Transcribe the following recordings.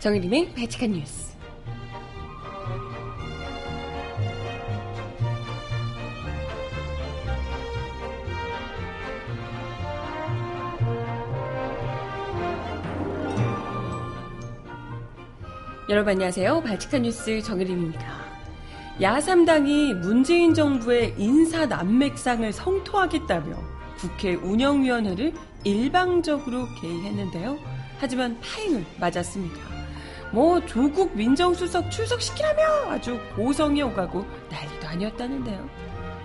정일림의 발칙한 뉴스. 여러분 안녕하세요. 발칙한 뉴스 정일림입니다. 야3당이 문재인 정부의 인사 난맥상을 성토하겠다며 국회 운영위원회를 일방적으로 개의했는데요. 하지만 파행을 맞았습니다. 뭐 조국 민정수석 출석시키라며 아주 고성이 오가고 난리도 아니었다는데요.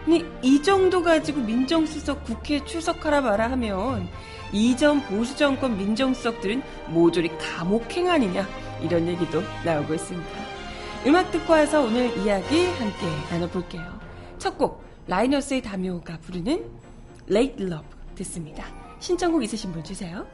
아니 이 정도 가지고 민정수석 국회에 출석하라 마라 하면 이전 보수 정권 민정수석들은 모조리 감옥행 아니냐 이런 얘기도 나오고 있습니다. 음악 듣고 와서 오늘 이야기 함께 나눠볼게요. 첫 곡 라이너스의 다묘가 부르는 Late Love 듣습니다. 신청곡 있으신 분 주세요.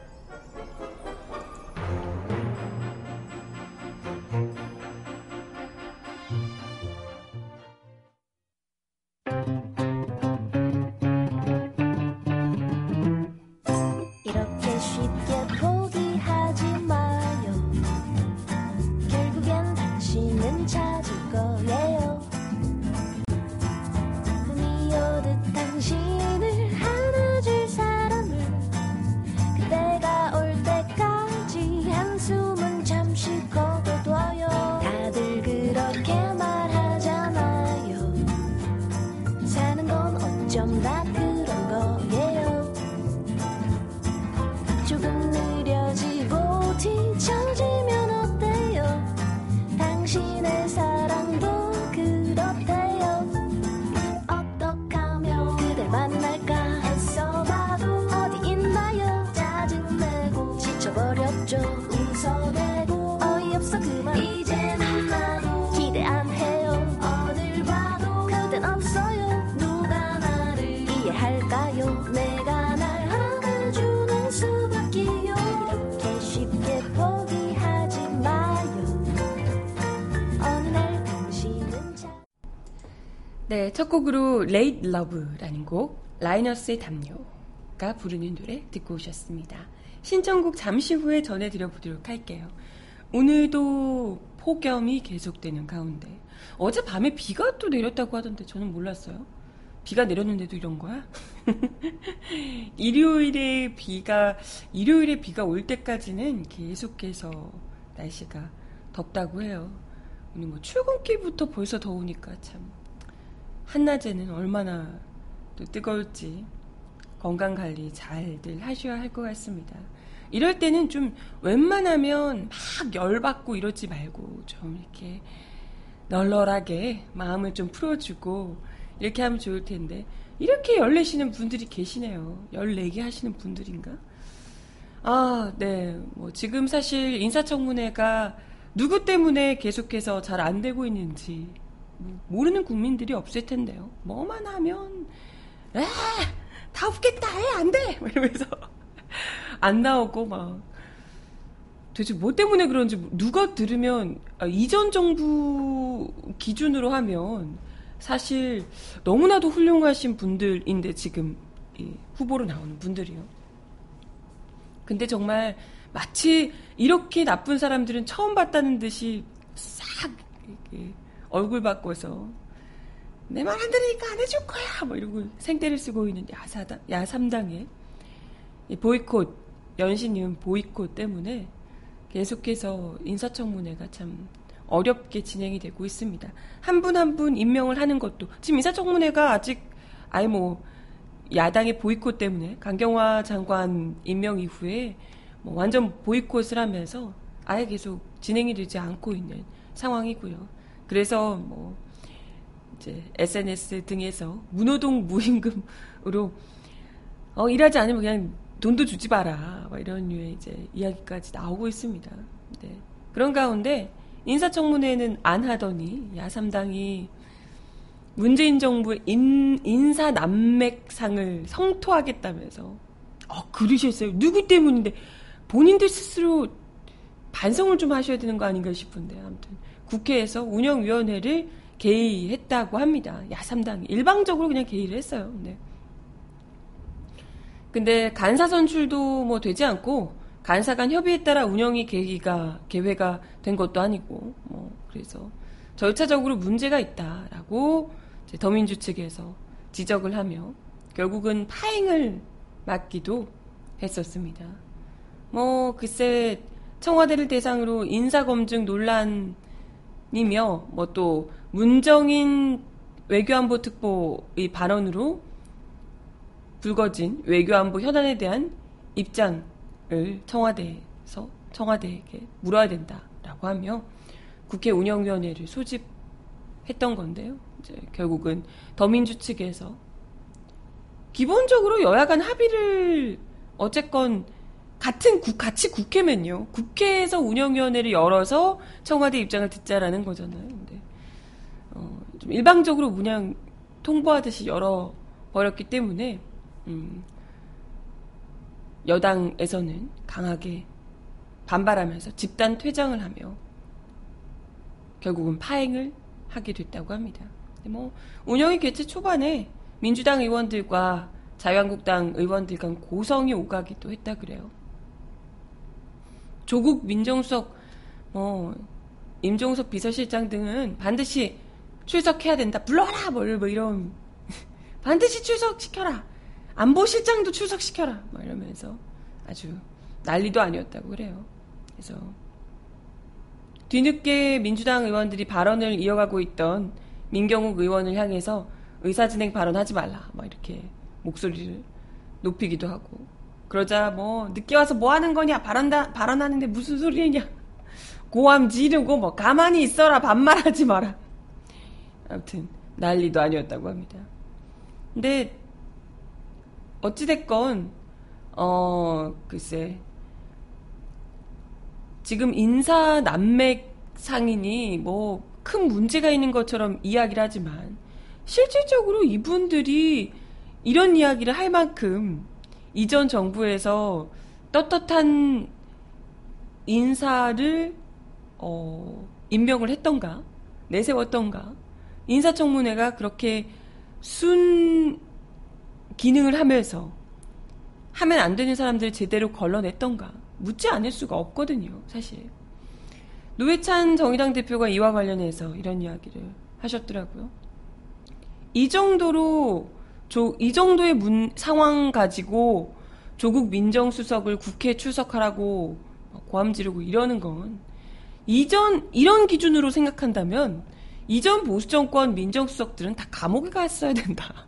네, 첫 곡으로 Late Love라는 곡, 라이너스의 담요가 부르는 노래 듣고 오셨습니다. 신청곡 잠시 후에 전해드려보도록 할게요. 오늘도 폭염이 계속되는 가운데 어제 밤에 비가 또 내렸다고 하던데 저는 몰랐어요. 비가 내렸는데도 이런 거야? 일요일에 비가 일요일에 비가 올 때까지는 계속해서 날씨가 덥다고 해요. 오늘 뭐 출근길부터 벌써 더우니까 참 한낮에는 얼마나 또 뜨거울지 건강 관리 잘들 하셔야 할 것 같습니다. 이럴 때는 좀 웬만하면 막 열받고 이러지 말고 좀 이렇게 널널하게 마음을 좀 풀어주고 이렇게 하면 좋을 텐데 이렇게 열내시는 분들이 계시네요. 열네개 하시는 분들인가? 아, 네. 뭐 지금 사실 인사청문회가 누구 때문에 계속해서 잘 안 되고 있는지 모르는 국민들이 없을 텐데요. 뭐만 하면 에, 다 없겠다. 해, 안 돼. 이러면서 안 나오고 막 도대체 뭐 때문에 그런지 누가 들으면 아, 이전 정부 기준으로 하면 사실 너무나도 훌륭하신 분들인데 지금 후보로 나오는 분들이요. 근데 정말 마치 이렇게 나쁜 사람들은 처음 봤다는 듯이 싹 얼굴 바꿔서 내 말 안 들으니까 안 해줄 거야 뭐 이러고 생떼를 쓰고 있는 야사당 야삼당의 보이콧 연신이은 보이콧 때문에 계속해서 인사청문회가 참 어렵게 진행이 되고 있습니다. 한 분 한 분 임명을 하는 것도 지금 인사청문회가 아직 아예 뭐 야당의 보이콧 때문에 강경화 장관 임명 이후에 뭐 완전 보이콧을 하면서 아예 계속 진행이 되지 않고 있는 상황이고요. 그래서 뭐 이제 SNS 등에서 문호동 무임금으로 어, 일하지 않으면 그냥 돈도 주지 마라. 뭐 이런 류의 이제 이야기까지 나오고 있습니다. 네. 그런 가운데 인사청문회는 안 하더니 야삼당이 문재인 정부의 인, 인사 난맥상을 성토하겠다면서 어, 그러셨어요. 누구 때문인데 본인들 스스로 반성을 좀 하셔야 되는 거 아닌가 싶은데 아무튼 국회에서 운영위원회를 개의했다고 합니다. 야삼당이 일방적으로 그냥 개의를 했어요. 네. 근데 간사 선출도 뭐 되지 않고 간사 간 협의에 따라 운영이 계기가 개회가 된 것도 아니고 뭐 그래서 절차적으로 문제가 있다라고 더민주 측에서 지적을 하며 결국은 파행을 맞기도 했었습니다. 뭐 글쎄 청와대를 대상으로 인사검증 논란 이며 뭐 또 문정인 외교안보 특보의 발언으로 불거진 외교안보 현안에 대한 입장을 청와대에서 청와대에게 물어야 된다라고 하며 국회 운영위원회를 소집했던 건데요. 이제 결국은 더민주 측에서 기본적으로 여야 간 합의를 어쨌건 같은 국, 같이 국회면요. 국회에서 운영위원회를 열어서 청와대 입장을 듣자라는 거잖아요. 근데 어, 좀 일방적으로 그냥 통보하듯이 열어 버렸기 때문에 음, 여당에서는 강하게 반발하면서 집단 퇴장을 하며 결국은 파행을 하게 됐다고 합니다. 뭐 운영이 개최 초반에 민주당 의원들과 자유한국당 의원들 간 고성이 오가기도 했다 그래요. 조국 민정수석, 뭐 임종석 비서실장 등은 반드시 출석해야 된다. 불러라! 뭐, 뭐 이런 반드시 출석시켜라. 안보실장도 출석시켜라. 뭐 이러면서 아주 난리도 아니었다고 그래요. 그래서 뒤늦게 민주당 의원들이 발언을 이어가고 있던 민경욱 의원을 향해서 의사진행 발언하지 말라. 막 이렇게 목소리를 높이기도 하고. 그러자 뭐 늦게 와서 뭐 하는 거냐? 발언다 발언하는데 무슨 소리냐? 고함 지르고 뭐 가만히 있어라. 반말하지 마라. 아무튼 난리도 아니었다고 합니다. 근데 어찌됐건 어 글쎄. 지금 인사 난맥 상인이 뭐 큰 문제가 있는 것처럼 이야기를 하지만 실질적으로 이분들이 이런 이야기를 할 만큼 이전 정부에서 떳떳한 인사를 어, 임명을 했던가? 내세웠던가? 인사청문회가 그렇게 순 기능을 하면서 하면 안 되는 사람들을 제대로 걸러냈던가? 묻지 않을 수가 없거든요 사실. 노회찬 정의당 대표가 이와 관련해서 이런 이야기를 하셨더라고요. 이 정도로 조, 이 정도의 문, 상황 가지고 조국 민정수석을 국회에 출석하라고 고함 지르고 이러는 건 이전 이런 기준으로 생각한다면 이전 보수 정권 민정수석들은 다 감옥에 갔어야 된다.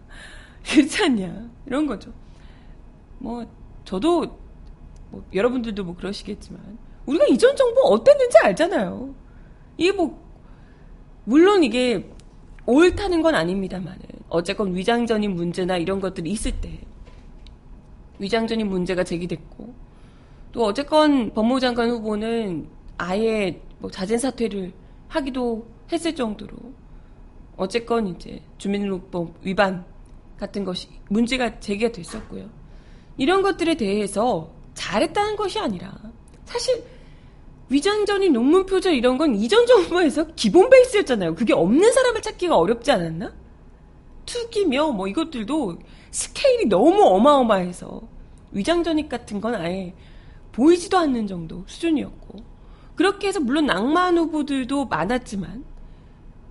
그렇지 않냐 이런 거죠. 뭐 저도 뭐 여러분들도 뭐 그러시겠지만 우리가 이전 정부 어땠는지 알잖아요. 이게 뭐 물론 이게 옳다는 건 아닙니다만은 어쨌건 위장전입 문제나 이런 것들이 있을 때 위장전입 문제가 제기됐고 또 어쨌건 법무부 장관 후보는 아예 뭐 자진 사퇴를 하기도 했을 정도로 어쨌건 이제 주민등록법 위반 같은 것이 문제가 제기가 됐었고요. 이런 것들에 대해서 잘했다는 것이 아니라 사실 위장전이 논문 표절 이런 건 이전 정부에서 기본 베이스였잖아요. 그게 없는 사람을 찾기가 어렵지 않았나? 투기며 뭐 이것들도 스케일이 너무 어마어마해서 위장전입 같은 건 아예 보이지도 않는 정도 수준이었고 그렇게 해서 물론 낭만 후보들도 많았지만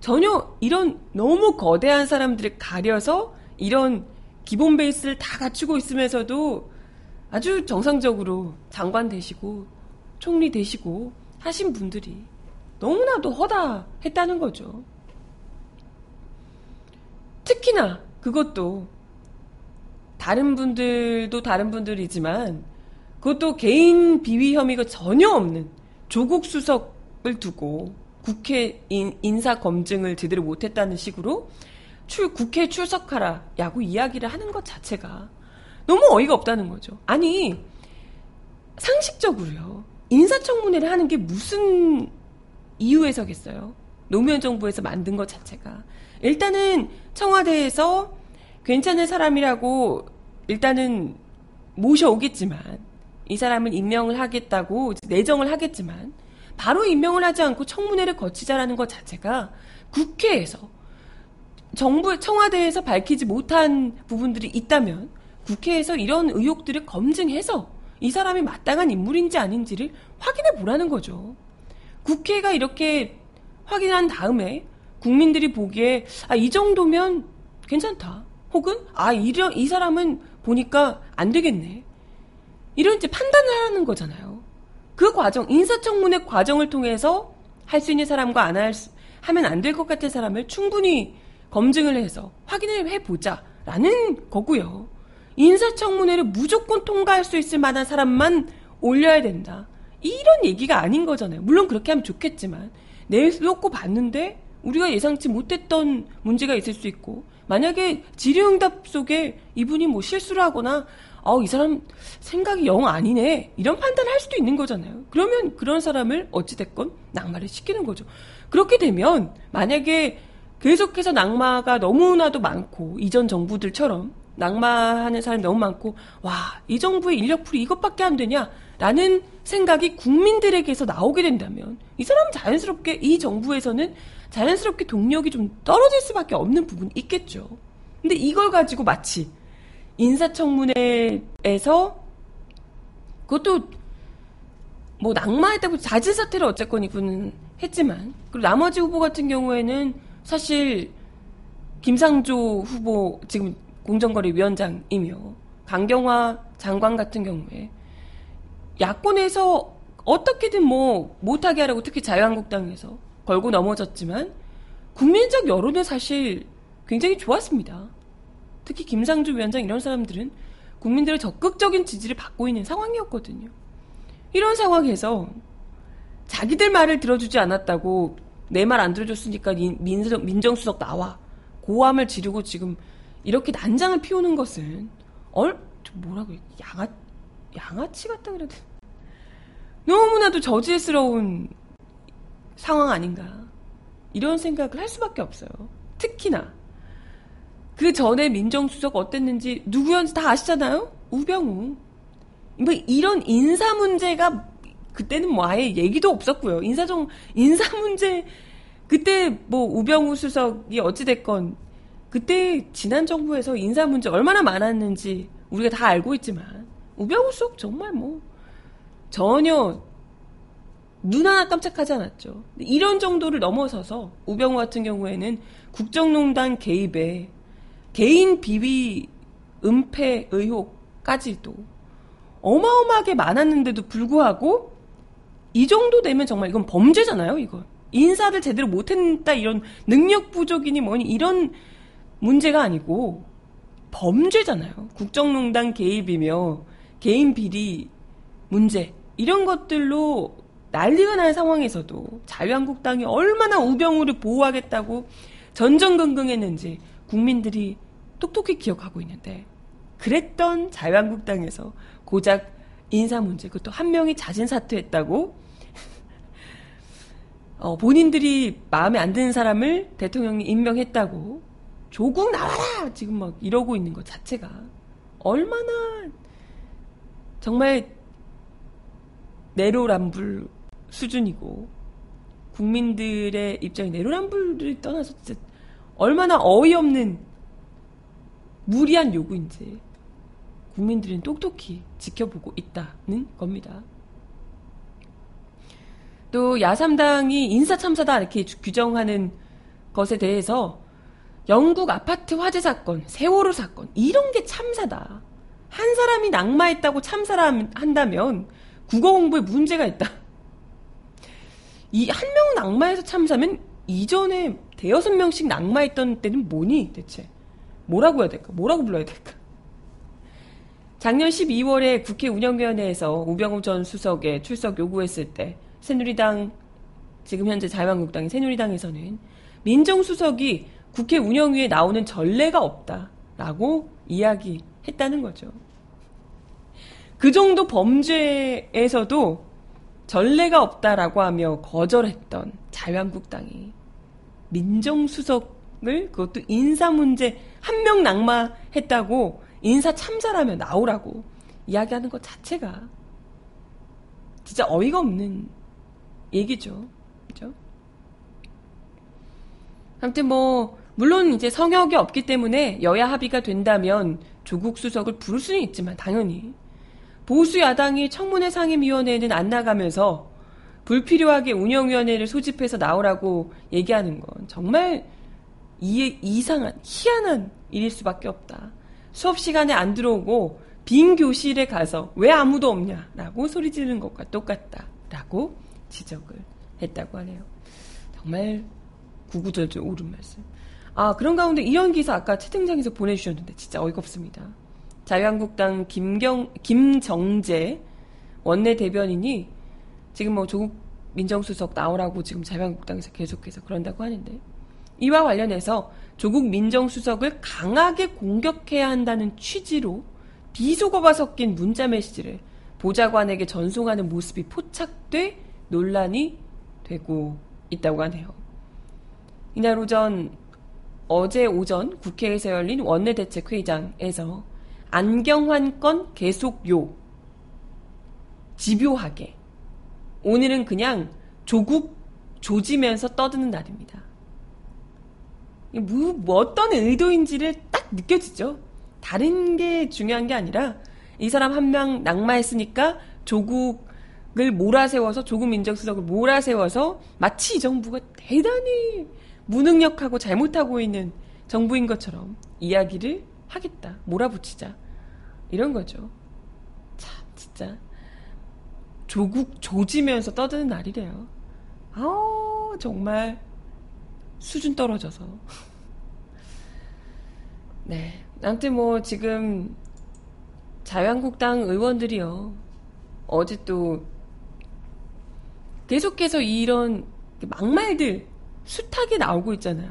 전혀 이런 너무 거대한 사람들을 가려서 이런 기본 베이스를 다 갖추고 있으면서도 아주 정상적으로 장관 되시고 총리 되시고 하신 분들이 너무나도 허다했다는 거죠. 특히나 그것도 다른 분들도 다른 분들이지만 그것도 개인 비위 혐의가 전혀 없는 조국 수석을 두고 국회 인, 사 검증을 제대로 못했다는 식으로 출, 국회 출석하라 야구 이야기를 하는 것 자체가 너무 어이가 없다는 거죠. 아니 상식적으로요. 인사청문회를 하는 게 무슨 이유에서겠어요? 노무현 정부에서 만든 것 자체가. 일단은 청와대에서 괜찮은 사람이라고 일단은 모셔오겠지만 이 사람을 임명을 하겠다고 내정을 하겠지만 바로 임명을 하지 않고 청문회를 거치자라는 것 자체가 국회에서 정부 청와대에서 밝히지 못한 부분들이 있다면 국회에서 이런 의혹들을 검증해서 이 사람이 마땅한 인물인지 아닌지를 확인해 보라는 거죠. 국회가 이렇게 확인한 다음에 국민들이 보기에 아, 이 정도면 괜찮다. 혹은 아, 이런 이 사람은 보니까 안 되겠네. 이런 이제 판단을 하는 거잖아요. 그 과정, 인사청문회 과정을 통해서 할 수 있는 사람과 안 할, 하면 안 될 것 같은 사람을 충분히 검증을 해서 확인을 해보자라는 거고요. 인사청문회를 무조건 통과할 수 있을 만한 사람만 올려야 된다. 이런 얘기가 아닌 거잖아요. 물론 그렇게 하면 좋겠지만 내놓고 봤는데 우리가 예상치 못했던 문제가 있을 수 있고 만약에 질의응답 속에 이분이 뭐 실수를 하거나 아, 이 사람 생각이 영 아니네. 이런 판단을 할 수도 있는 거잖아요. 그러면 그런 사람을 어찌됐건 낙마를 시키는 거죠. 그렇게 되면 만약에 계속해서 낙마가 너무나도 많고 이전 정부들처럼 낙마하는 사람이 너무 많고 와, 이 정부의 인력풀이 이것밖에 안 되냐? 라는 생각이 국민들에게서 나오게 된다면 이 사람은 자연스럽게 이 정부에서는 자연스럽게 동력이 좀 떨어질 수밖에 없는 부분이 있겠죠. 근데 이걸 가지고 마치 인사청문회에서 그것도 뭐 낙마했다고 자진 사퇴를 어쨌건 이분은 했지만 그리고 나머지 후보 같은 경우에는 사실 김상조 후보 지금 공정거래 위원장이며 강경화 장관 같은 경우에 야권에서 어떻게든 뭐 못하게 하라고 특히 자유한국당에서 걸고 넘어졌지만 국민적 여론은 사실 굉장히 좋았습니다. 특히 김상주 위원장 이런 사람들은 국민들의 적극적인 지지를 받고 있는 상황이었거든요. 이런 상황에서 자기들 말을 들어주지 않았다고 내 말 안 들어줬으니까 민정, 민정수석 나와 고함을 지르고 지금 이렇게 난장을 피우는 것은 얼 뭐라고 양아 양아치 같다 그래도 너무나도 저질스러운 상황 아닌가 이런 생각을 할 수밖에 없어요. 특히나 그 전에 민정수석 어땠는지 누구였는지 다 아시잖아요? 우병우. 뭐 이런 인사 문제가 그때는 뭐 아예 얘기도 없었고요. 인사정 인사 문제 그때 뭐 우병우 수석이 어찌 됐건 그때 지난 정부에서 인사 문제 얼마나 많았는지 우리가 다 알고 있지만 우병우 수석 정말 뭐 전혀 눈 하나 깜짝하지 않았죠. 이런 정도를 넘어서서 우병우 같은 경우에는 국정농단 개입에 개인 비위 은폐 의혹까지도 어마어마하게 많았는데도 불구하고 이 정도 되면 정말 이건 범죄잖아요, 이건. 인사를 제대로 못했다 이런 능력 부족이니 뭐니 이런 문제가 아니고 범죄잖아요. 국정농단 개입이며 개인 비리 문제 이런 것들로 난리가 난 상황에서도 자유한국당이 얼마나 우병우를 보호하겠다고 전전긍긍했는지 국민들이 똑똑히 기억하고 있는데 그랬던 자유한국당에서 고작 인사 문제 그것도 한 명이 자진 사퇴했다고 어, 본인들이 마음에 안 드는 사람을 대통령이 임명했다고 조국 나와라 지금 막 이러고 있는 것 자체가 얼마나 정말 내로남불 수준이고 국민들의 입장이 내로남불을 떠나서 진짜 얼마나 어이없는 무리한 요구인지 국민들은 똑똑히 지켜보고 있다는 겁니다. 또 야삼당이 인사참사다 이렇게 규정하는 것에 대해서 영국 아파트 화재 사건, 세월호 사건 이런 게 참사다. 한 사람이 낙마했다고 참사를 한다면 국어 공부에 문제가 있다. 이 한 명 낙마해서 참사면 이전에 대여섯 명씩 낙마했던 때는 뭐니 대체? 뭐라고 해야 될까? 뭐라고 불러야 될까? 작년 12월에 국회 운영위원회에서 우병우 전 수석의 출석 요구했을 때 새누리당 지금 현재 자유한국당인 새누리당에서는 민정수석이 국회 운영위에 나오는 전례가 없다라고 이야기했다는 거죠. 그 정도 범죄에서도 전례가 없다라고 하며 거절했던 자유한국당이 민정수석을 그것도 인사 문제 한 명 낙마했다고 인사 참사라면 나오라고 이야기하는 것 자체가 진짜 어이가 없는 얘기죠. 그죠? 아무튼 뭐, 물론 이제 성역이 없기 때문에 여야 합의가 된다면 조국 수석을 부를 수는 있지만, 당연히. 보수 야당이 청문회 상임위원회에는 안 나가면서 불필요하게 운영위원회를 소집해서 나오라고 얘기하는 건 정말 이, 이상한, 희한한 일일 수밖에 없다. 수업 시간에 안 들어오고 빈 교실에 가서 왜 아무도 없냐라고 소리 지르는 것과 똑같다라고 지적을 했다고 하네요. 정말 구구절절 옳은 말씀. 아, 그런 가운데 이런 기사 아까 채팅창에서 보내주셨는데 진짜 어이가 없습니다. 자유한국당 김경, 김정재 원내 대변인이 지금 뭐 조국 민정수석 나오라고 지금 자유한국당에서 계속해서 그런다고 하는데 이와 관련해서 조국 민정수석을 강하게 공격해야 한다는 취지로 비속어가 섞인 문자 메시지를 보좌관에게 전송하는 모습이 포착돼 논란이 되고 있다고 하네요. 이날 오전 어제 오전 국회에서 열린 원내대책회의장에서 안경환 건 계속 요 집요하게 오늘은 그냥 조국 조지면서 떠드는 날입니다. 뭐, 뭐 어떤 의도인지를 딱 느껴지죠. 다른 게 중요한 게 아니라 이 사람 한 명 낙마했으니까 조국을 몰아세워서 조국 민정수석을 몰아세워서 마치 이 정부가 대단히 무능력하고 잘못하고 있는 정부인 것처럼 이야기를 하겠다. 몰아붙이자. 이런 거죠. 참, 진짜. 조국 조지면서 떠드는 날이래요. 아 정말 수준 떨어져서. 네. 아무튼 뭐 지금 자유한국당 의원들이요. 어제 또 계속해서 이런 막말들 숱하게 나오고 있잖아요.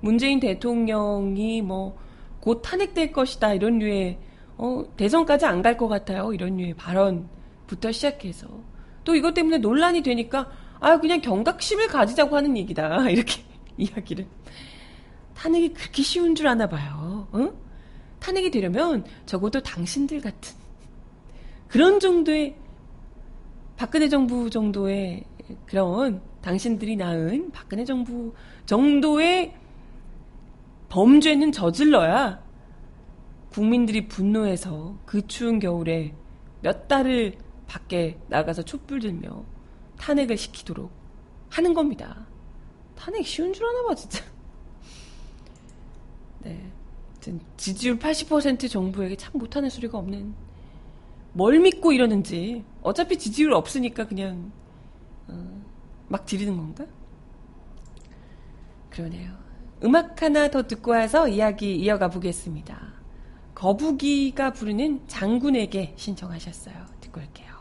문재인 대통령이 뭐 곧 탄핵될 것이다 이런 류의 어, 대선까지 안 갈 것 같아요 이런 류의 발언 부터 시작해서 또 이것 때문에 논란이 되니까 아 그냥 경각심을 가지자고 하는 얘기다 이렇게 이야기를 탄핵이 그렇게 쉬운 줄 아나 봐요. 응? 탄핵이 되려면 적어도 당신들 같은 그런 정도의 박근혜 정부 정도의 그런 당신들이 낳은 박근혜 정부 정도의 범죄는 저질러야 국민들이 분노해서 그 추운 겨울에 몇 달을 밖에 나가서 촛불 들며 탄핵을 시키도록 하는 겁니다. 탄핵 쉬운 줄 아나 봐, 진짜. 네. 지지율 80% 정부에게 참 못하는 소리가 없는. 뭘 믿고 이러는지. 어차피 지지율 없으니까 그냥, 어, 막 지르는 건가? 그러네요. 음악 하나 더 듣고 와서 이야기 이어가 보겠습니다. 거북이가 부르는 장군에게 신청하셨어요. 듣고 올게요.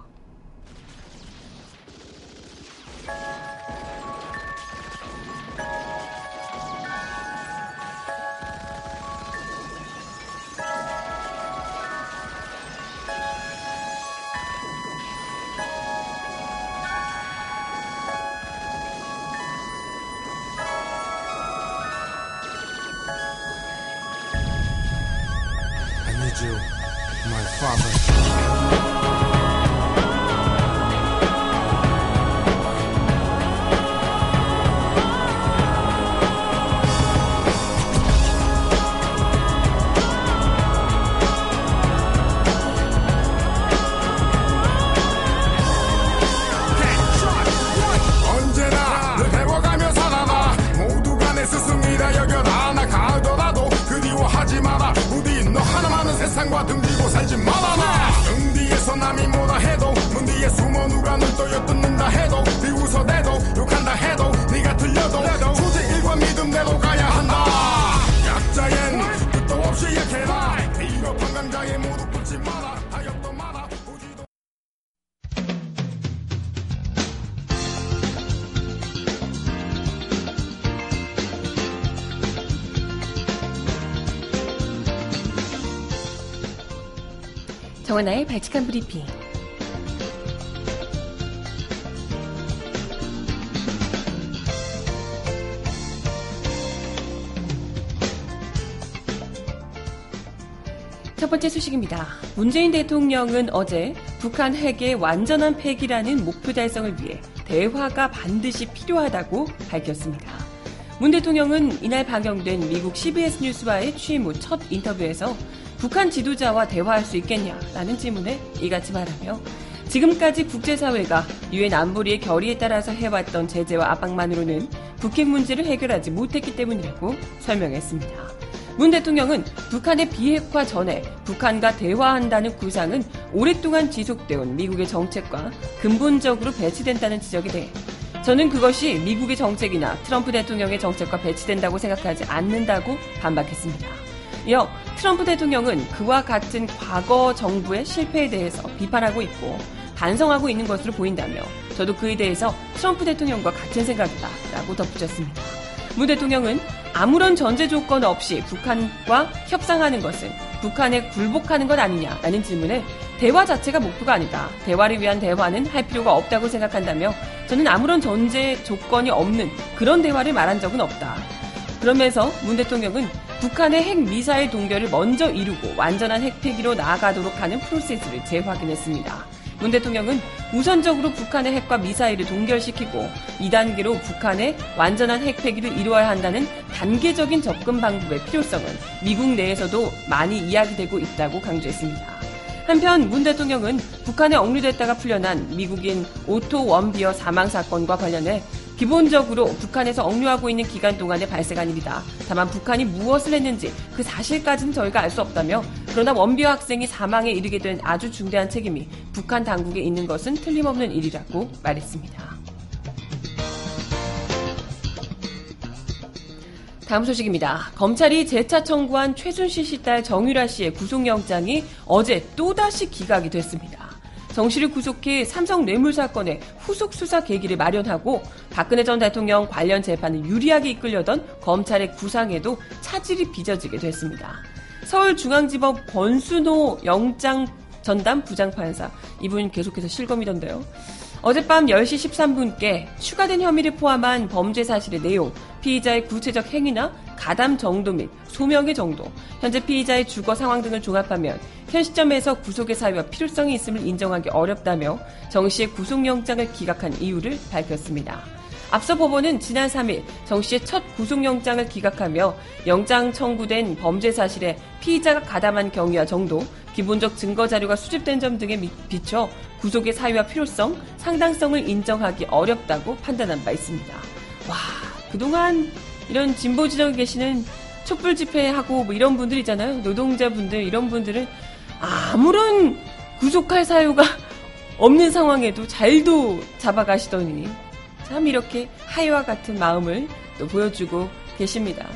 You, my father. 세상과 등지고 살지 말아라. 등 뒤에서 남이 뭐라 해도 문 뒤에 숨어 누가 널 떠엿듣는다 해도 비웃어대도 정원아의 발칙한 브리핑. 첫 번째 소식입니다. 문재인 대통령은 어제 북한 핵의 완전한 폐기라는 목표 달성을 위해 대화가 반드시 필요하다고 밝혔습니다. 문 대통령은 이날 방영된 미국 CBS 뉴스와의 취임 후 첫 인터뷰에서 북한 지도자와 대화할 수 있겠냐라는 질문에 이같이 말하며 지금까지 국제사회가 유엔 안보리의 결의에 따라서 해왔던 제재와 압박만으로는 북핵 문제를 해결하지 못했기 때문이라고 설명했습니다. 문 대통령은 북한의 비핵화 전에 북한과 대화한다는 구상은 오랫동안 지속되어 온 미국의 정책과 근본적으로 배치된다는 지적에 대해 저는 그것이 미국의 정책이나 트럼프 대통령의 정책과 배치된다고 생각하지 않는다고 반박했습니다. 이어 트럼프 대통령은 그와 같은 과거 정부의 실패에 대해서 비판하고 있고 반성하고 있는 것으로 보인다며 저도 그에 대해서 트럼프 대통령과 같은 생각이다 라고 덧붙였습니다. 문 대통령은 아무런 전제 조건 없이 북한과 협상하는 것은 북한에 굴복하는 것 아니냐라는 질문에 대화 자체가 목표가 아니다. 대화를 위한 대화는 할 필요가 없다고 생각한다며 저는 아무런 전제 조건이 없는 그런 대화를 말한 적은 없다. 그러면서 문 대통령은 북한의 핵 미사일 동결을 먼저 이루고 완전한 핵 폐기로 나아가도록 하는 프로세스를 재확인했습니다. 문 대통령은 우선적으로 북한의 핵과 미사일을 동결시키고 2단계로 북한의 완전한 핵 폐기를 이루어야 한다는 단계적인 접근 방법의 필요성은 미국 내에서도 많이 이야기되고 있다고 강조했습니다. 한편 문 대통령은 북한에 억류됐다가 풀려난 미국인 오토 웜비어 사망 사건과 관련해 기본적으로 북한에서 억류하고 있는 기간 동안에 발생한 일이다. 다만 북한이 무엇을 했는지 그 사실까지는 저희가 알 수 없다며 그러나 원비어 학생이 사망에 이르게 된 아주 중대한 책임이 북한 당국에 있는 것은 틀림없는 일이라고 말했습니다. 다음 소식입니다. 검찰이 재차 청구한 최순실 씨 딸 정유라 씨의 구속영장이 어제 또다시 기각이 됐습니다. 정 씨를 구속해 삼성 뇌물 사건의 후속 수사 계기를 마련하고 박근혜 전 대통령 관련 재판을 유리하게 이끌려던 검찰의 구상에도 차질이 빚어지게 됐습니다. 서울중앙지법 권순호 영장 전담 부장판사 이분 계속해서 실검이던데요. 어젯밤 10시 13분께 추가된 혐의를 포함한 범죄 사실의 내용, 피의자의 구체적 행위나 가담 정도 및 소명의 정도, 현재 피의자의 주거 상황 등을 종합하면 현 시점에서 구속의 사유와 필요성이 있음을 인정하기 어렵다며 정 씨의 구속영장을 기각한 이유를 밝혔습니다. 앞서 법원은 지난 3일 정 씨의 첫 구속영장을 기각하며 영장 청구된 범죄 사실에 피의자가 가담한 경위와 정도, 기본적 증거 자료가 수집된 점 등에 비춰 구속의 사유와 필요성, 상당성을 인정하기 어렵다고 판단한 바 있습니다. 와, 그동안 이런 진보 지정에 계시는 촛불 집회하고 뭐 이런 분들 있잖아요. 노동자분들 이런 분들은 아무런 구속할 사유가 없는 상황에도 잘도 잡아가시더니 참 이렇게 하이와 같은 마음을 또 보여주고 계십니다.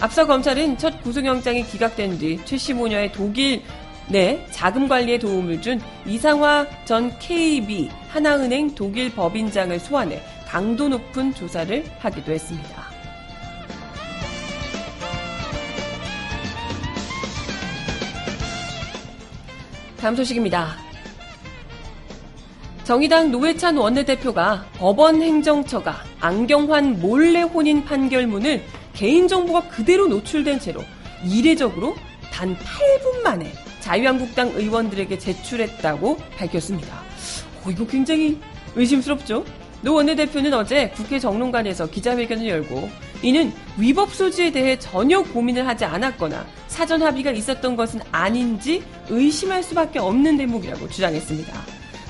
앞서 검찰은 첫 구속영장이 기각된 뒤 최 씨 모녀의 독일 내 자금 관리에 도움을 준 이상화 전 KB 하나은행 독일 법인장을 소환해 강도 높은 조사를 하기도 했습니다. 다음 소식입니다. 정의당 노회찬 원내대표가 법원 행정처가 안경환 몰래 혼인 판결문을 개인정보가 그대로 노출된 채로 이례적으로 단 8분 만에 자유한국당 의원들에게 제출했다고 밝혔습니다. 어, 이거 굉장히 의심스럽죠? 노 원내대표는 어제 국회 정론관에서 기자회견을 열고 이는 위법 소지에 대해 전혀 고민을 하지 않았거나 사전 합의가 있었던 것은 아닌지 의심할 수밖에 없는 대목이라고 주장했습니다.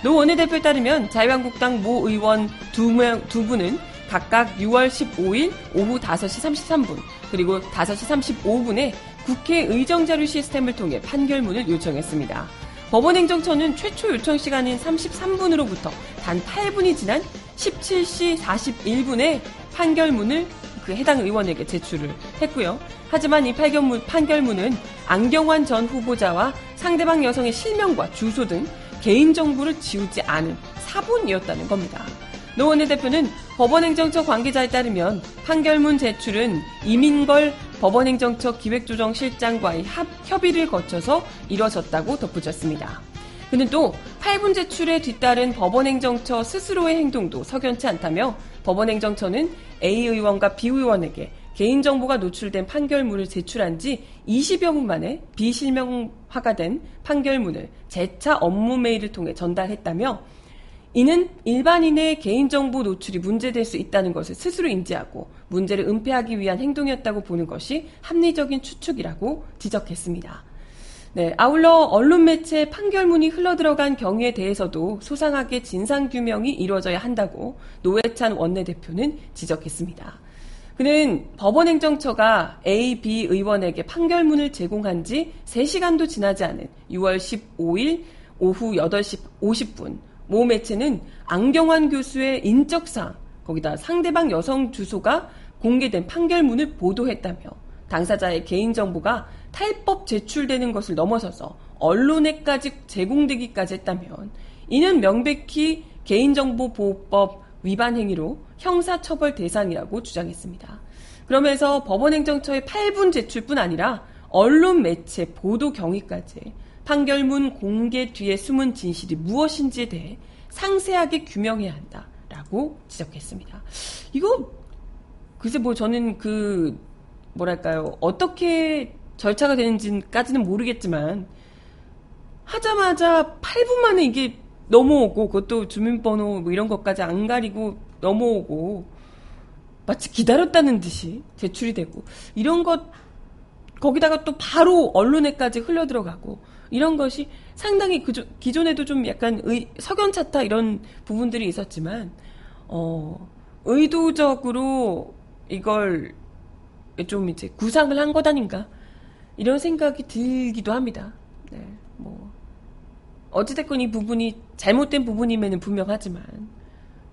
노 원내대표에 따르면 자유한국당 모 의원 두, 명, 두 분은 각각 6월 15일 오후 5시 33분 그리고 5시 35분에 국회 의정자료 시스템을 통해 판결문을 요청했습니다. 법원행정처는 최초 요청 시간인 33분으로부터 단 8분이 지난 17시 41분에 판결문을 그 해당 의원에게 제출을 했고요. 하지만 이 판결문, 판결문은 안경환 전 후보자와 상대방 여성의 실명과 주소 등 개인정보를 지우지 않은 사본이었다는 겁니다. 노원의 대표는 법원행정처 관계자에 따르면 판결문 제출은 이민걸 법원행정처 기획조정실장과의 합, 협의를 거쳐서 이뤄졌다고 덧붙였습니다. 그는 또 8분 제출에 뒤따른 법원행정처 스스로의 행동도 석연치 않다며 법원행정처는 A 의원과 B 의원에게 개인정보가 노출된 판결문을 제출한 지 20여 분 만에 비실명화가 된 판결문을 재차 업무 메일을 통해 전달했다며 이는 일반인의 개인정보 노출이 문제될 수 있다는 것을 스스로 인지하고 문제를 은폐하기 위한 행동이었다고 보는 것이 합리적인 추측이라고 지적했습니다. 네, 아울러 언론 매체 판결문이 흘러들어간 경위에 대해서도 소상하게 진상 규명이 이루어져야 한다고 노회찬 원내대표는 지적했습니다. 그는 법원행정처가 A, B 의원에게 판결문을 제공한 지 3시간도 지나지 않은 6월 15일 오후 8시 50분 모 매체는 안경환 교수의 인적사항 거기다 상대방 여성 주소가 공개된 판결문을 보도했다며 당사자의 개인정보가 탈법 제출되는 것을 넘어서서 언론에까지 제공되기까지 했다면 이는 명백히 개인정보보호법 위반 행위로 형사처벌 대상이라고 주장했습니다. 그러면서 법원행정처의 8분 제출뿐 아니라 언론 매체 보도 경위까지 판결문 공개 뒤에 숨은 진실이 무엇인지에 대해 상세하게 규명해야 한다라고 지적했습니다. 이거 글쎄 뭐 저는 그 뭐랄까요 어떻게 절차가 되는지까지는 모르겠지만 하자마자 8분 만에 이게 넘어오고 그것도 주민번호 뭐 이런 것까지 안 가리고 넘어오고 마치 기다렸다는 듯이 제출이 되고 이런 것 거기다가 또 바로 언론에까지 흘러 들어가고 이런 것이 상당히 그 기존에도 좀 약간 의, 석연차타 이런 부분들이 있었지만 어 의도적으로 이걸 좀 이제 구상을 한 것 아닌가 이런 생각이 들기도 합니다. 네, 뭐 어찌됐건 이 부분이 잘못된 부분임에는 분명하지만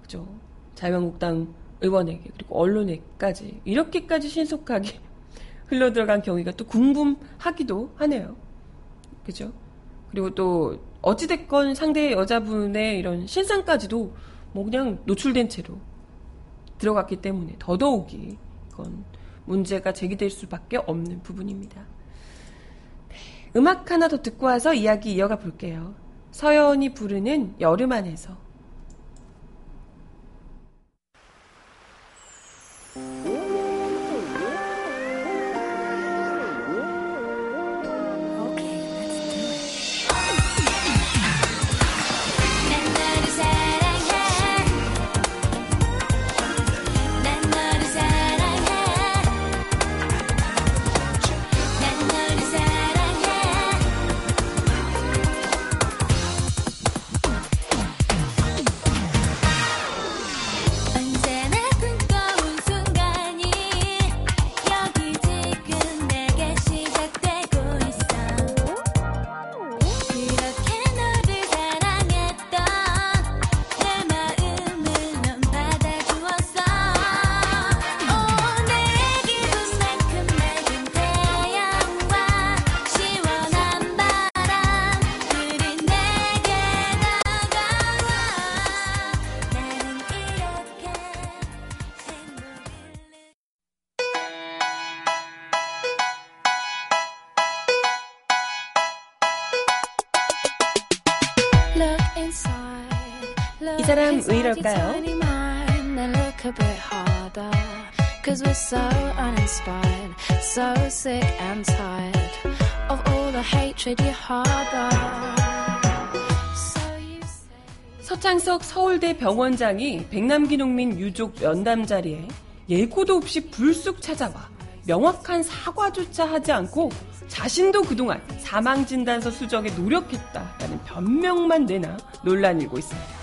그죠 자유한국당 의원에게 그리고 언론에까지 이렇게까지 신속하게 흘러들어간 경위가 또 궁금하기도 하네요. 그죠? 그리고 또 어찌됐건 상대 여자분의 이런 신상까지도 뭐 그냥 노출된 채로 들어갔기 때문에 더더욱이 이건 문제가 제기될 수밖에 없는 부분입니다. 네, 음악 하나 더 듣고 와서 이야기 이어가 볼게요. 서연이 부르는 여름 안에서 uninspired, so sick and tired of all the hatred you harbor. 서창석 서울대 병원장이 백남기 농민 유족 면담 자리에 예고도 없이 불쑥 찾아와 명확한 사과조차 하지 않고 자신도 그동안 사망진단서 수정에 노력했다라는 변명만 내나 논란이 일고 있습니다.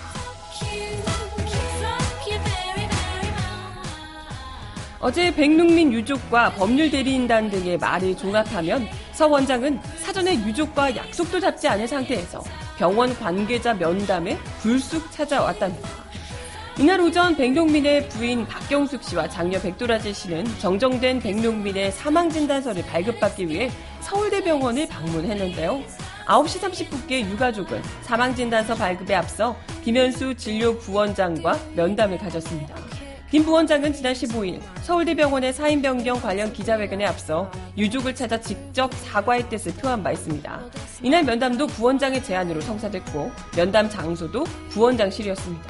어제 백능민 유족과 법률 대리인단 등의 말을 종합하면 서 원장은 사전에 유족과 약속도 잡지 않은 상태에서 병원 관계자 면담에 불쑥 찾아왔답니다. 이날 오전 백룡민의 부인 박경숙 씨와 장녀 백도라지 씨는 정정된 백룡민의 사망 진단서를 발급받기 위해 서울대병원을 방문했는데요. 9시 30분께 유가족은 사망 진단서 발급에 앞서 김현수 진료 부원장과 면담을 가졌습니다. 김 부원장은 지난 15일 서울대병원의 사인 변경 관련 기자회견에 앞서 유족을 찾아 직접 사과의 뜻을 표한 바 있습니다. 이날 면담도 부원장의 제안으로 성사됐고 면담 장소도 부원장실이었습니다.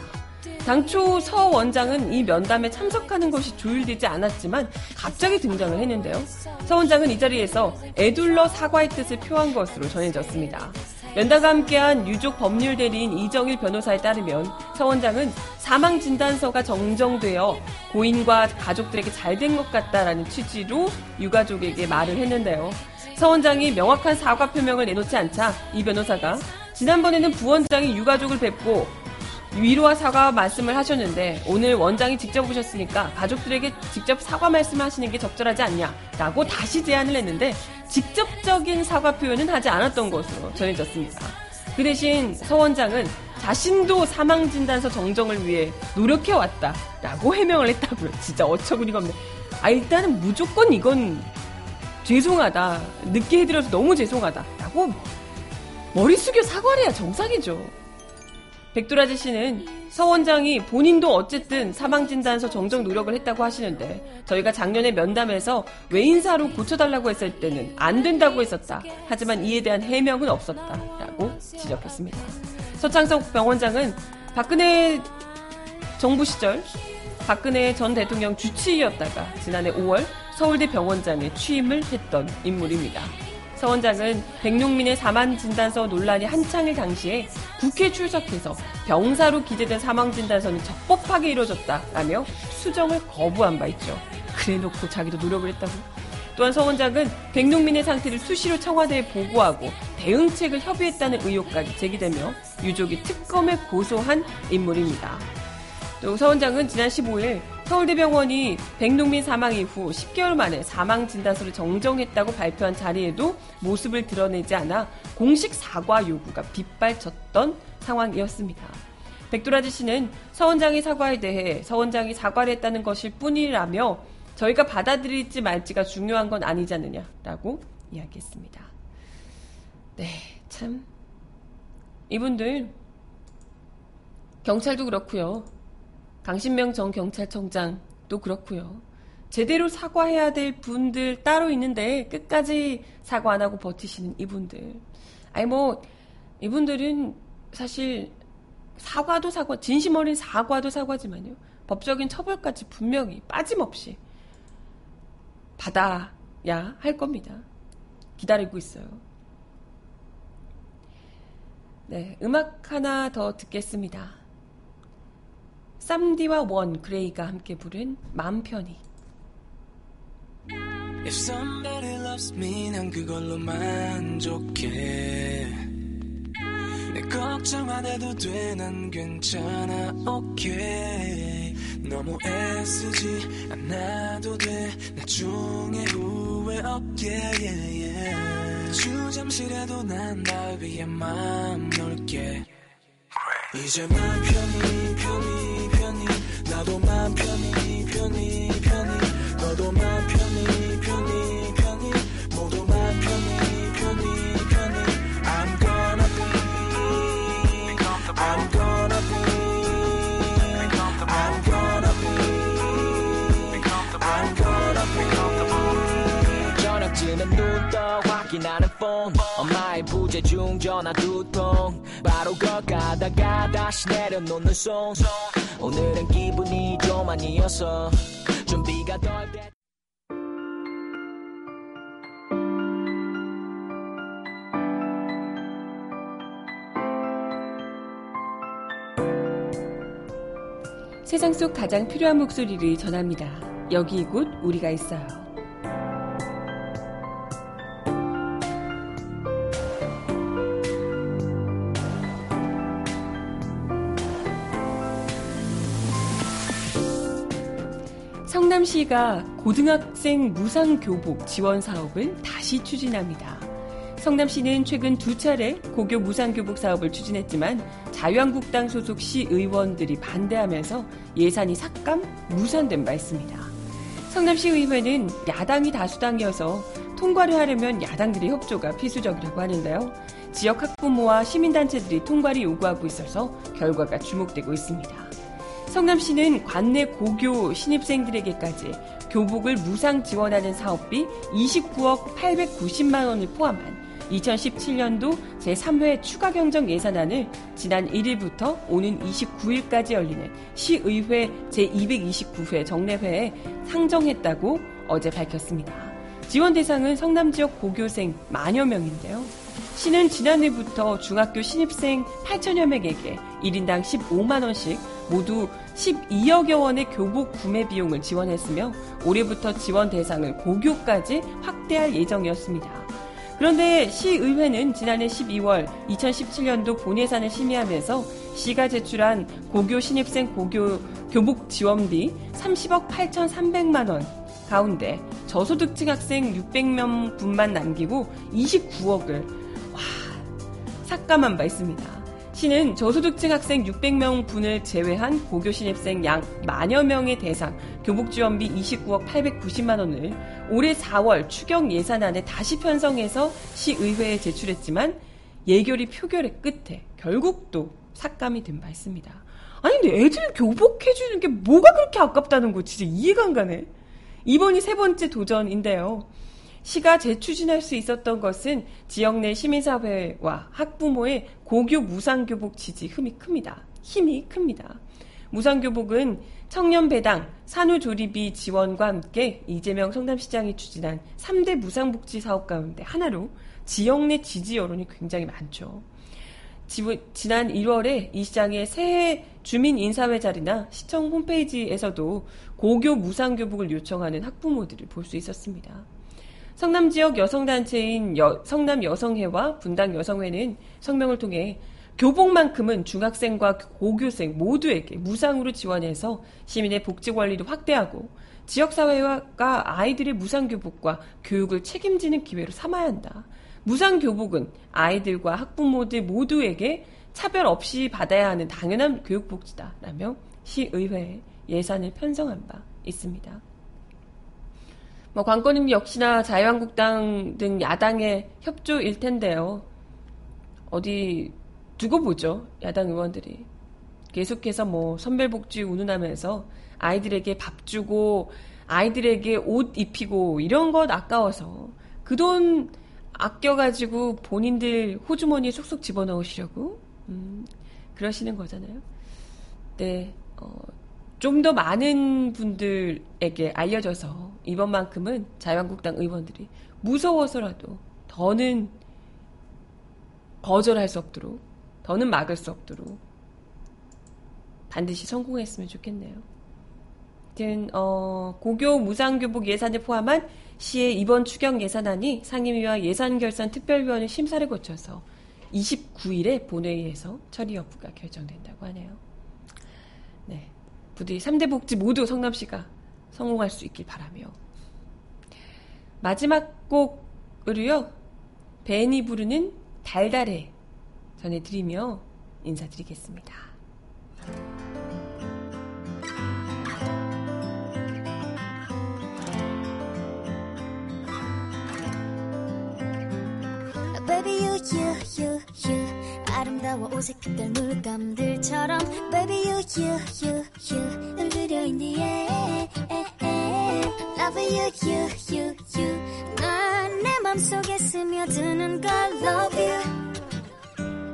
당초 서 원장은 이 면담에 참석하는 것이 조율되지 않았지만 갑자기 등장을 했는데요. 서 원장은 이 자리에서 애둘러 사과의 뜻을 표한 것으로 전해졌습니다. 면담과 함께한 유족 법률 대리인 이정일 변호사에 따르면 서 원장은 사망 진단서가 정정되어 고인과 가족들에게 잘 된 것 같다라는 취지로 유가족에게 말을 했는데요. 서 원장이 명확한 사과 표명을 내놓지 않자 이 변호사가 지난번에는 부원장이 유가족을 뵙고 위로와 사과 말씀을 하셨는데 오늘 원장이 직접 오셨으니까 가족들에게 직접 사과 말씀하시는 게 적절하지 않냐라고 다시 제안을 했는데 직접적인 사과 표현은 하지 않았던 것으로 전해졌습니다. 그 대신 서 원장은 자신도 사망 진단서 정정을 위해 노력해 왔다라고 해명을 했다고요. 진짜 어처구니가 없네. 아, 일단은 무조건 이건 죄송하다. 늦게 해드려서 너무 죄송하다라고 머리 숙여 사과를 해야 정상이죠. 백두라지 씨는 서 원장이 본인도 어쨌든 사망진단서 정정 노력을 했다고 하시는데 저희가 작년에 면담에서 외인사로 고쳐달라고 했을 때는 안 된다고 했었다. 하지만 이에 대한 해명은 없었다 라고 지적했습니다. 서창석 병원장은 박근혜 정부 시절 박근혜 전 대통령 주치의였다가 지난해 5월 서울대 병원장에 취임을 했던 인물입니다. 서 원장은 백룡민의 사망 진단서 논란이 한창일 당시에 국회 출석해서 병사로 기재된 사망 진단서는 적법하게 이루어졌다라며 수정을 거부한 바 있죠. 그래놓고 자기도 노력을 했다고. 또한 서 원장은 백룡민의 상태를 수시로 청와대에 보고하고 대응책을 협의했다는 의혹까지 제기되며 유족이 특검에 고소한 인물입니다. 또 서 원장은 지난 15일 서울대병원이 백농민 사망 이후 10개월 만에 사망 진단서를 정정했다고 발표한 자리에도 모습을 드러내지 않아 공식 사과 요구가 빗발쳤던 상황이었습니다. 백도라지 씨는 서 원장의 사과에 대해 서 원장이 사과를 했다는 것일 뿐이라며 저희가 받아들일지 말지가 중요한 건 아니지 않느냐라고 이야기했습니다. 네, 참 이분들 경찰도 그렇고요. 강신명 전 경찰청장도 그렇고요. 제대로 사과해야 될 분들 따로 있는데 끝까지 사과 안 하고 버티시는 이분들. 아니 뭐 이분들은 사실 사과도 사과, 진심 어린 사과도 사과지만요. 법적인 처벌까지 분명히 빠짐없이 받아야 할 겁니다. 기다리고 있어요. 네, 음악 하나 더 듣겠습니다. 쌈디와 원 그레이가 함께 부른 마음 편히. If somebody loves me 난 그걸로 만족해. 내 걱정 안 해도 돼 난 괜찮아 okay 너무 애쓰지 않아도 돼 나중에 후회 없게 yeah, yeah. 주잠시라도 난 날 위해 마음 놓을게. 이제 맘 편히 편히 나도 맘 편히 편히 편히. 너도 맘 편히 편히 편히. 모두 맘 편히 편히 편히. I'm gonna be I'm gonna be I'm gonna be I'm gonna be. 저녁쯤엔 눈떠 확인하는 폰 엄마의 부재중 전화 두통. 바로 걷가다가 다시 내려놓는 손 오늘은 기분이 좀 아니어서 준비가 덜 됐. 세상 속 가장 필요한 목소리를 전합니다. 여기 이곳 우리가 있어요. 성남시가 고등학생 무상교복 지원 사업을 다시 추진합니다. 성남시는 최근 두 차례 고교 무상교복 사업을 추진했지만 자유한국당 소속 시 의원들이 반대하면서 예산이 삭감, 무산된 바 있습니다. 성남시 의회는 야당이 다수당이어서 통과를 하려면 야당들의 협조가 필수적이라고 하는데요. 지역 학부모와 시민단체들이 통과를 요구하고 있어서 결과가 주목되고 있습니다. 성남시는 관내 고교 신입생들에게까지 교복을 무상 지원하는 사업비 29억 890만 원을 포함한 2017년도 제3회 추가 경정 예산안을 지난 1일부터 오는 29일까지 열리는 시의회 제229회 정례회에 상정했다고 어제 밝혔습니다. 지원 대상은 성남 지역 고교생 만여 명인데요. 시는 지난해부터 중학교 신입생 8천여 명에게 1인당 15만 원씩 모두 12억여 원의 교복 구매 비용을 지원했으며 올해부터 지원 대상을 고교까지 확대할 예정이었습니다. 그런데 시의회는 지난해 12월 2017년도 본예산을 심의하면서 시가 제출한 고교 신입생 고교 교복 지원비 30억 8,300만 원 가운데 저소득층 학생 600명 분만 남기고 29억을 와 삭감한 바 있습니다. 시는 저소득층 학생 600명 분을 제외한 고교 신입생 양 만여 명의 대상 교복 지원비 29억 890만 원을 올해 4월 추경 예산안에 다시 편성해서 시의회에 제출했지만 예결위 표결의 끝에 결국 또 삭감이 된 바 있습니다. 아니 근데 애들 교복해 주는 게 뭐가 그렇게 아깝다는 거 진짜 이해가 안 가네. 이번이 세 번째 도전인데요. 시가 재추진할 수 있었던 것은 지역 내 시민사회와 학부모의 고교 무상교복 지지 힘이 큽니다. 힘이 큽니다. 무상교복은 청년 배당, 산후조리비 지원과 함께 이재명 성남시장이 추진한 3대 무상복지 사업 가운데 하나로 지역 내 지지 여론이 굉장히 많죠. 지난 1월에 이 시장의 새해 주민 인사회 자리나 시청 홈페이지에서도 고교 무상교복을 요청하는 학부모들을 볼 수 있었습니다. 성남 지역 여성단체인 여, 성남 여성회와 분당 여성회는 성명을 통해 교복만큼은 중학생과 고교생 모두에게 무상으로 지원해서 시민의 복지 권리를 확대하고 지역사회가 아이들의 무상교복과 교육을 책임지는 기회로 삼아야 한다. 무상교복은 아이들과 학부모들 모두에게 차별 없이 받아야 하는 당연한 교육복지다 라며 시의회에 예산을 편성한 바 있습니다. 뭐 관건은 역시나 자유한국당 등 야당의 협조일 텐데요. 어디 두고 보죠. 야당 의원들이. 계속해서 뭐 선별복지 운운하면서 아이들에게 밥 주고 아이들에게 옷 입히고 이런 것 아까워서 그 돈 아껴가지고 본인들 호주머니에 쏙쏙 집어넣으시려고 음, 그러시는 거잖아요. 네, 어, 좀 더 많은 분들에게 알려져서 이번만큼은 자유한국당 의원들이 무서워서라도 더는 거절할 수 없도록 더는 막을 수 없도록 반드시 성공했으면 좋겠네요. 아무튼 어, 고교 무상교복 예산을 포함한 시의 이번 추경 예산안이 상임위와 예산결산 특별위원회 심사를 거쳐서 29일에 본회의에서 처리 여부가 결정된다고 하네요. 네. 부디 3대 복지 모두 성남시가 성공할 수 있길 바라며 마지막 곡으로요 벤이 부르는 달달해 전해드리며 인사드리겠습니다. You you you 아름다워 오색 빛깔 물감들처럼 Baby you you you you 흔들려 in the air Love you you you you 널내 맘속에 스며드는 걸 Love you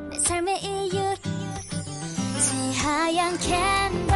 내 삶의 이유 새하얀 캔버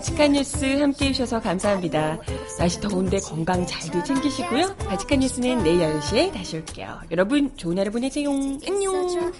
바칙한 뉴스 함께 해주셔서 감사합니다. 날씨 더운데 건강 잘도 챙기시고요. 바칙한 뉴스는 내일 10시에 다시 올게요. 여러분, 좋은 하루 보내세요. 안녕!